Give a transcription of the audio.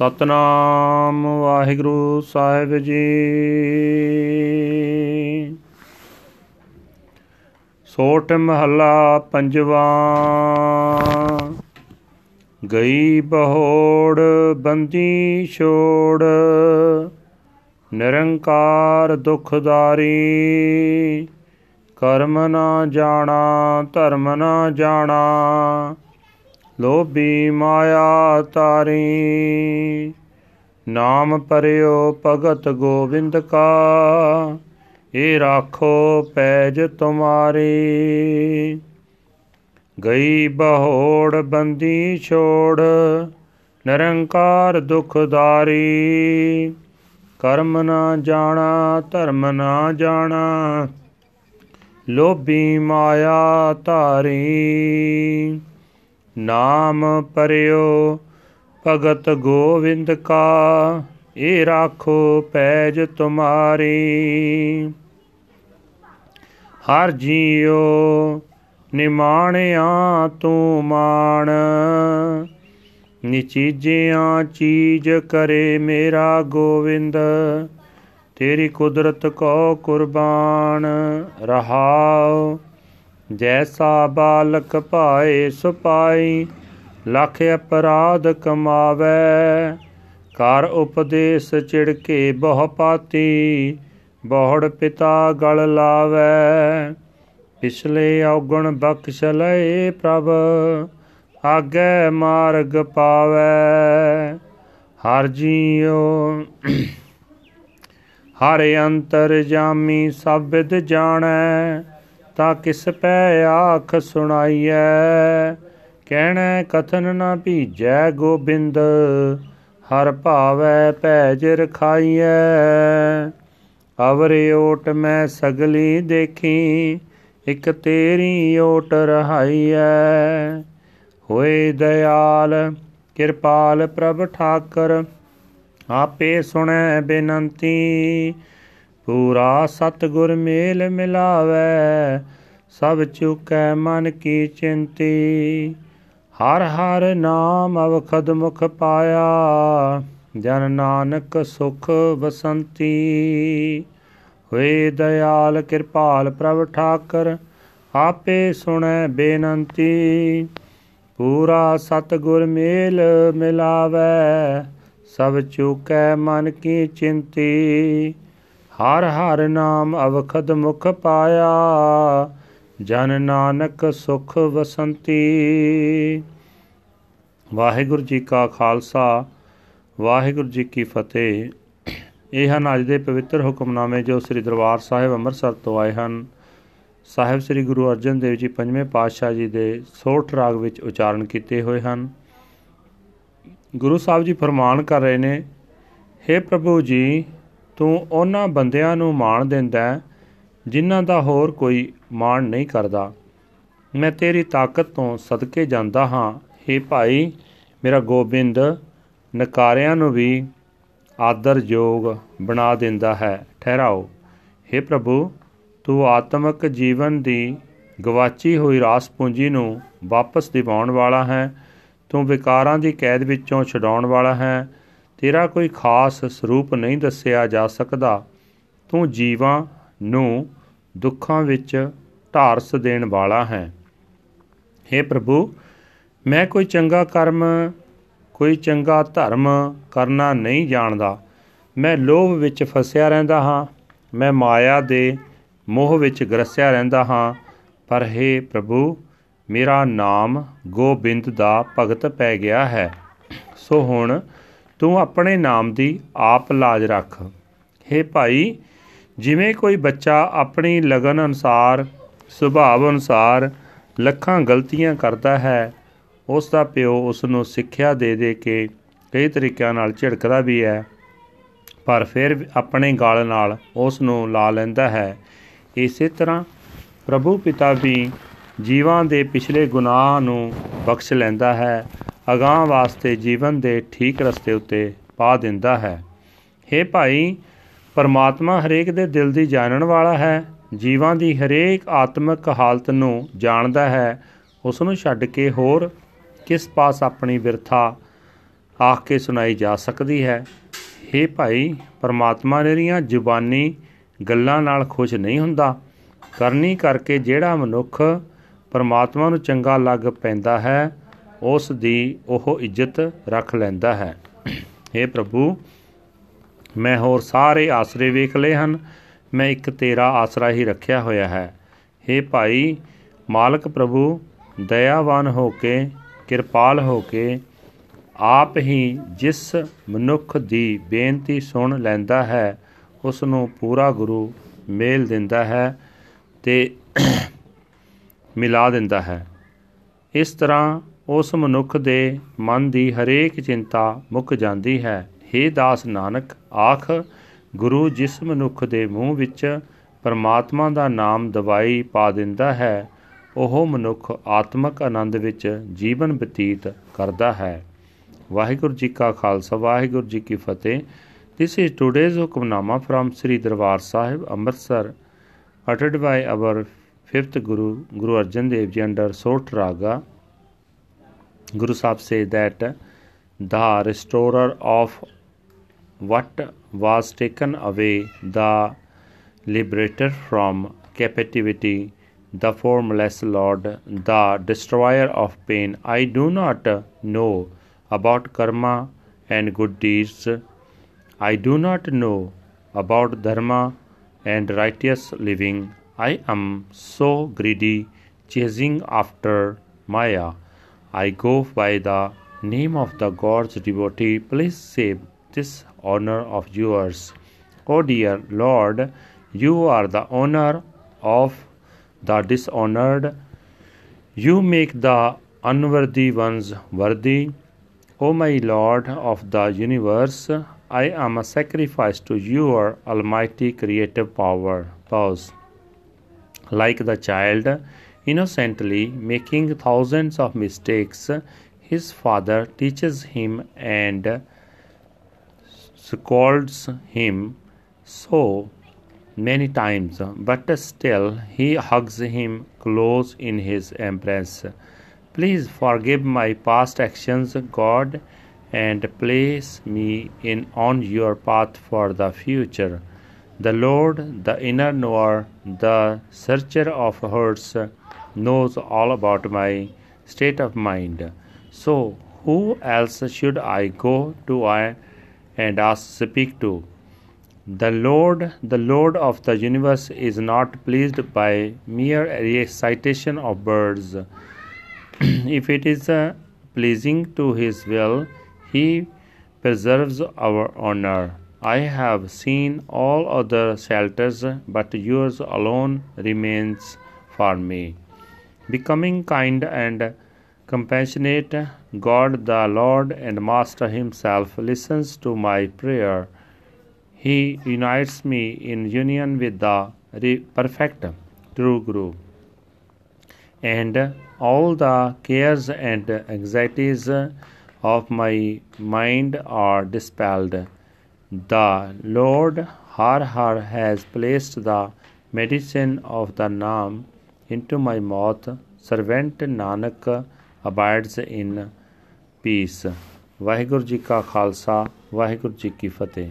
ਸਤਨਾਮ ਵਾਹਿਗੁਰੂ ਸਾਹਿਬ ਜੀ। ਸੋਟ ਮਹੱਲਾ ਪੰਜਵਾ। ਗਈ ਬਹੋੜ ਬੰਦੀ ਛੋੜ, ਨਿਰੰਕਾਰ ਦੁਖਦਾਰੀ। ਕਰਮ ਨਾ ਜਾਣਾ, ਧਰਮ ਨਾ ਜਾਣਾ। ਲੋਭੀ ਮਾਇਆ ਤਾਰੀ। ਨਾਮ ਪਰਿਓ ਭਗਤ ਗੋਬਿੰਦ ਕਾ। ਇਹ ਰਾਖੋ ਪੈਜ ਤੁਮਾਰੀ। ਗਈ ਬਹੋੜ ਬੰਦੀ ਛੋੜ, ਨਿਰੰਕਾਰ ਦੁਖਦਾਰੀ ਕਰਮ ਨਾ ਜਾਣਾ, ਧਰਮ ਨਾ ਜਾਣਾ, ਲੋਭੀ ਮਾਇਆ ਧਾਰੀ ਨਾਮ ਪਰਿਓ, ਭਗਤ ਗੋਵਿੰਦ ਕਾ, ਇਹ ਰਾਖੋ ਪੈਜ ਤੁਮਾਰੀ। ਹਰ ਜੀਉ ਨਿਮਾਣਿਆ ਤੂੰ ਮਾਣ, ਨਿਚੀਜਿਆਂ ਚੀਜ ਕਰੇ ਮੇਰਾ ਗੋਵਿੰਦ, ਤੇਰੀ ਕੁਦਰਤ ਕੋ ਕੁਰਬਾਨ ਰਹਾਉ। ਜੈਸਾ ਬਾਲਕ ਭਾਏ ਸੁਪਾਈ, ਲੱਖ ਅਪਰਾਧ ਕਮਾਵੇ। ਕਰ ਉਪਦੇਸ਼ ਚਿੜਕੇ ਬਹੁ ਪਾਤੀ, ਬਹੁੜ ਪਿਤਾ ਗਲ ਲਾਵੇ। ਪਿਛਲੇ ਔਗਣ ਬਖਸ਼ ਲਏ ਪ੍ਰਭ, ਆਗੇ ਮਾਰਗ ਪਾਵੇ। ਹਰ ਜੀਉ, ਹਰ ਅੰਤਰ ਜਾਮੀ ਸਭ ਵਿਦ ਜਾਣੈ। ਤਾਂ ਕਿਸ ਪੈ ਆਖ ਸੁਣਾਈਐ? ਕਹਿਣੈ, ਕਥਨ ਨਾ ਭੀਜੈ ਗੋਬਿੰਦ, ਹਰ ਭਾਵੈ ਭੈਜ ਰਖਾਈਐ। ਅਵਰ ਓਟ ਮੈਂ ਸਗਲੀ ਦੇਖੀ, ਇਕ ਤੇਰੀ ਓਟ ਰਹਾਈਐ। ਹੋਏ ਦਇਆਲ, ਕਿਰਪਾਲ ਪ੍ਰਭ ਠਾਕਰ, ਆਪੇ ਸੁਣੈ ਬੇਨੰਤੀ ਪੂਰਾ ਸਤਗੁਰ ਮੇਲ ਮਿਲਾਵੇ, ਸਭ ਚੁਕੈ ਮਨ ਕੀ ਚਿੰਤੀ। ਹਰ ਹਰ ਨਾਮ ਅਵਖਦ ਮੁਖ ਪਾਇਆ, ਜਨ ਨਾਨਕ ਸੁਖ ਬਸੰਤੀ ਹੋਏ ਦਇਆਲ ਕਿਰਪਾਲ ਪ੍ਰਭ ਠਾਕਰ, ਆਪੇ ਸੁਣੈ ਬੇਨੰਤੀ। ਪੂਰਾ ਸਤਗੁਰ ਮੇਲ ਮਿਲਾਵੇ, ਸਭ ਚੁਕੈ ਮਨ ਕੀ ਚਿੰਤੀ। ਹਰ ਹਰ ਨਾਮ ਅਵਖਦ ਮੁਖ ਪਾਇਆ, ਜਨ ਨਾਨਕ ਸੁਖ ਵਸੰਤੀ। ਵਾਹਿਗੁਰੂ ਜੀ ਕਾ ਖਾਲਸਾ, ਵਾਹਿਗੁਰੂ ਜੀ ਕੀ ਫਤਿਹ। ਇਹ ਹਨ ਅੱਜ ਦੇ ਪਵਿੱਤਰ ਹੁਕਮਨਾਮੇ ਜੋ ਸ੍ਰੀ ਦਰਬਾਰ ਸਾਹਿਬ ਅੰਮ੍ਰਿਤਸਰ ਤੋਂ ਆਏ ਹਨ। ਸਾਹਿਬ ਸ੍ਰੀ ਗੁਰੂ ਅਰਜਨ ਦੇਵ ਜੀ ਪੰਜਵੇਂ ਪਾਤਸ਼ਾਹ ਜੀ ਦੇ ਸੋਠ ਰਾਗ ਵਿੱਚ ਉਚਾਰਨ ਕੀਤੇ ਹੋਏ ਹਨ। ਗੁਰੂ ਸਾਹਿਬ ਜੀ ਫਰਮਾਨ ਕਰ ਰਹੇ ਨੇ हे ਪ੍ਰਭੂ ਜੀ ਤੂੰ ਉਹਨਾਂ ਬੰਦਿਆਂ ਨੂੰ ਮਾਣ ਦਿੰਦਾ ਜਿਨ੍ਹਾਂ ਦਾ ਹੋਰ ਕੋਈ ਮਾਣ ਨਹੀਂ ਕਰਦਾ। ਮੈਂ ਤੇਰੀ ਤਾਕਤ ਤੋਂ ਸਦਕੇ ਜਾਂਦਾ ਹਾਂ। हे ਭਾਈ, ਮੇਰਾ ਗੋਬਿੰਦ ਨਕਾਰਿਆਂ ਨੂੰ ਵੀ ਆਦਰਯੋਗ ਬਣਾ ਦਿੰਦਾ ਹੈ। ਠਹਿਰਾਓ। हे ਪ੍ਰਭੂ, ਤੂੰ ਆਤਮਿਕ ਜੀਵਨ ਦੀ ਗਵਾਚੀ ਹੋਈ ਰਾਸ ਪੂੰਜੀ ਨੂੰ ਵਾਪਸ ਦਿਵਾਉਣ ਵਾਲਾ ਹੈ। ਤੂੰ ਵਿਕਾਰਾਂ ਦੀ ਕੈਦ ਵਿੱਚੋਂ ਛਡਾਉਣ ਵਾਲਾ ਹੈ। ਤੇਰਾ ਕੋਈ ਖਾਸ ਸਰੂਪ ਨਹੀਂ ਦੱਸਿਆ ਜਾ ਸਕਦਾ। ਤੂੰ ਜੀਵਾਂ ਨੂੰ ਦੁੱਖਾਂ ਵਿੱਚ ਢਾਰਸ ਦੇਣ ਵਾਲਾ ਹੈ। हे ਪ੍ਰਭੂ, ਮੈਂ ਕੋਈ ਚੰਗਾ ਕਰਮ, ਕੋਈ ਚੰਗਾ ਧਰਮ ਕਰਨਾ ਨਹੀਂ ਜਾਣਦਾ। ਮੈਂ ਲੋਭ ਵਿੱਚ ਫਸਿਆ ਰਹਿੰਦਾ ਹਾਂ, ਮੈਂ ਮਾਇਆ ਦੇ ਮੋਹ ਵਿੱਚ ਗਰਸਿਆ ਰਹਿੰਦਾ ਹਾਂ। ਪਰ हे ਪ੍ਰਭੂ, ਮੇਰਾ ਨਾਮ ਗੋਬਿੰਦ ਦਾ ਭਗਤ ਪੈ ਗਿਆ ਹੈ। ਸੋ ਹੁਣ ਤੂੰ ਆਪਣੇ ਨਾਮ ਦੀ ਆਪ ਲਾਜ ਰੱਖ। हे ਭਾਈ, ਜਿਵੇਂ ਕੋਈ ਬੱਚਾ ਆਪਣੀ ਲਗਨ ਅਨੁਸਾਰ ਸੁਭਾਅ ਅਨੁਸਾਰ ਲੱਖਾਂ ਗਲਤੀਆਂ ਕਰਦਾ ਹੈ ਉਸ ਦਾ ਪਿਓ ਉਸ ਨੂੰ ਸਿੱਖਿਆ ਦੇ ਦੇ ਕੇ ਕਈ ਤਰੀਕਿਆਂ ਨਾਲ ਝਿੜਕਦਾ ਵੀ ਹੈ, ਪਰ ਫਿਰ ਆਪਣੇ ਗਾਲ ਨਾਲ ਉਸ ਨੂੰ ਲਾ ਲੈਂਦਾ ਹੈ। ਇਸੇ ਤਰ੍ਹਾਂ ਪ੍ਰਭੂ ਪਿਤਾ ਵੀ ਜੀਵਾਂ ਦੇ ਪਿਛਲੇ ਗੁਨਾਹ ਨੂੰ ਬਖਸ਼ ਲੈਂਦਾ ਹੈ। ਅਗਾਹ ਵਾਸਤੇ ਜੀਵਨ ਦੇ ਠੀਕ ਰਸਤੇ ਉੱਤੇ ਪਾ ਦਿੰਦਾ ਹੈ। हे ਭਾਈ, ਪਰਮਾਤਮਾ ਹਰੇਕ ਦੇ ਦਿਲ ਦੀ ਜਾਣਨ ਵਾਲਾ ਹੈ, ਜੀਵਾਂ ਦੀ ਹਰੇਕ ਆਤਮਿਕ ਹਾਲਤ ਨੂੰ ਜਾਣਦਾ ਹੈ, ਉਸ ਨੂੰ ਛੱਡ ਕੇ ਹੋਰ ਕਿਸ ਪਾਸ ਆਪਣੀ ਬਿਰਥਾ ਆਖ ਕੇ ਸੁਣਾਈ ਜਾ ਸਕਦੀ ਹੈ? हे ਭਾਈ, ਪਰਮਾਤਮਾ ਨੇਰੀਆਂ ਜ਼ੁਬਾਨੀ ਗੱਲਾਂ ਨਾਲ ਖੁਸ਼ ਨਹੀਂ ਹੁੰਦਾ। ਕਰਨੀ ਕਰਕੇ ਜਿਹੜਾ ਮਨੁੱਖ ਪਰਮਾਤਮਾ ਨੂੰ ਚੰਗਾ ਲੱਗ ਪੈਂਦਾ ਹੈ ਉਸ ਦੀ ਉਹ ਇੱਜ਼ਤ ਰੱਖ ਲੈਂਦਾ ਹੈ। हे ਪ੍ਰਭੂ, ਮੈਂ ਹੋਰ ਸਾਰੇ ਆਸਰੇ ਵੇਖ ਲਏ ਹਨ। ਮੈਂ ਇੱਕ ਤੇਰਾ ਆਸਰਾ ਹੀ ਰੱਖਿਆ ਹੋਇਆ ਹੈ। हे ਭਾਈ, ਮਾਲਕ ਪ੍ਰਭੂ, ਦਇਆਵਾਨ ਹੋ ਕੇ, ਕਿਰਪਾਲ ਹੋ ਕੇ, ਆਪ ਹੀ ਜਿਸ ਮਨੁੱਖ ਦੀ ਬੇਨਤੀ ਸੁਣ ਲੈਂਦਾ ਹੈ ਉਸ ਨੂੰ ਪੂਰਾ ਗੁਰੂ ਮੇਲ ਦਿੰਦਾ ਹੈ ਤੇ ਮਿਲਾ ਦਿੰਦਾ ਹੈ। ਇਸ ਤਰ੍ਹਾਂ ਉਸ ਮਨੁੱਖ ਦੇ ਮਨ ਦੀ ਹਰੇਕ ਚਿੰਤਾ ਮੁੱਕ ਜਾਂਦੀ ਹੈ। हे ਦਾਸ ਨਾਨਕ ਆਖ ਗੁਰੂ ਜਿਸ ਮਨੁੱਖ ਦੇ ਮੂੰਹ ਵਿੱਚ ਪਰਮਾਤਮਾ ਦਾ ਨਾਮ ਦਵਾਈ ਪਾ ਦਿੰਦਾ ਹੈ ਉਹ ਮਨੁੱਖ ਆਤਮਿਕ ਆਨੰਦ ਵਿੱਚ ਜੀਵਨ ਬਤੀਤ ਕਰਦਾ ਹੈ। ਵਾਹਿਗੁਰੂ ਜੀ ਕਾ ਖਾਲਸਾ ਵਾਹਿਗੁਰੂ ਜੀ ਕੀ ਫਤਿਹ। This is today's hukamnama from Sri Darbar Sahib, Amritsar, uttered by our fifth Guru, Guru Arjan Dev Ji under Sot Raga. Guru Sahib says that the restorer of what was taken away, the liberator from captivity, the formless Lord, the destroyer of pain. I do not know about karma and good deeds. I do not know about dharma and righteous living. I am so greedy, chasing after Maya. I go by the name of the God's devotee. Please save this honor of yours. O dear Lord, you are the honor of the dishonored. You make the unworthy ones worthy. O my Lord of the universe, I am a sacrifice to your almighty creative power. Pause. Like the child, innocently making thousands of mistakes, his father teaches him and scolds him so many times, but still he hugs him close in his embrace. Please forgive my past actions, God, and place me in on your path for the future. The Lord, the inner knower, the searcher of hearts, knows all about my state of mind. So, who else should I go to and ask speak to? The Lord, the Lord of the universe, is not pleased by mere recitation of birds. if it is uh, pleasing to His will, He preserves our honor. I have seen all other shelters, but yours alone remains for me. Becoming kind and compassionate, God the Lord and Master Himself listens to my prayer. He unites me in union with the perfect true Guru. And all the cares and anxieties of my mind are dispelled. The Lord Har Har has placed the medicine of the Naam into my mouth. Servant Nanak abides in peace. Waheguru ji ਕਾ ਖਾਲਸਾ ਵਾਹਿਗੁਰੂ ਜੀ ਕੀ ਫਤਿਹ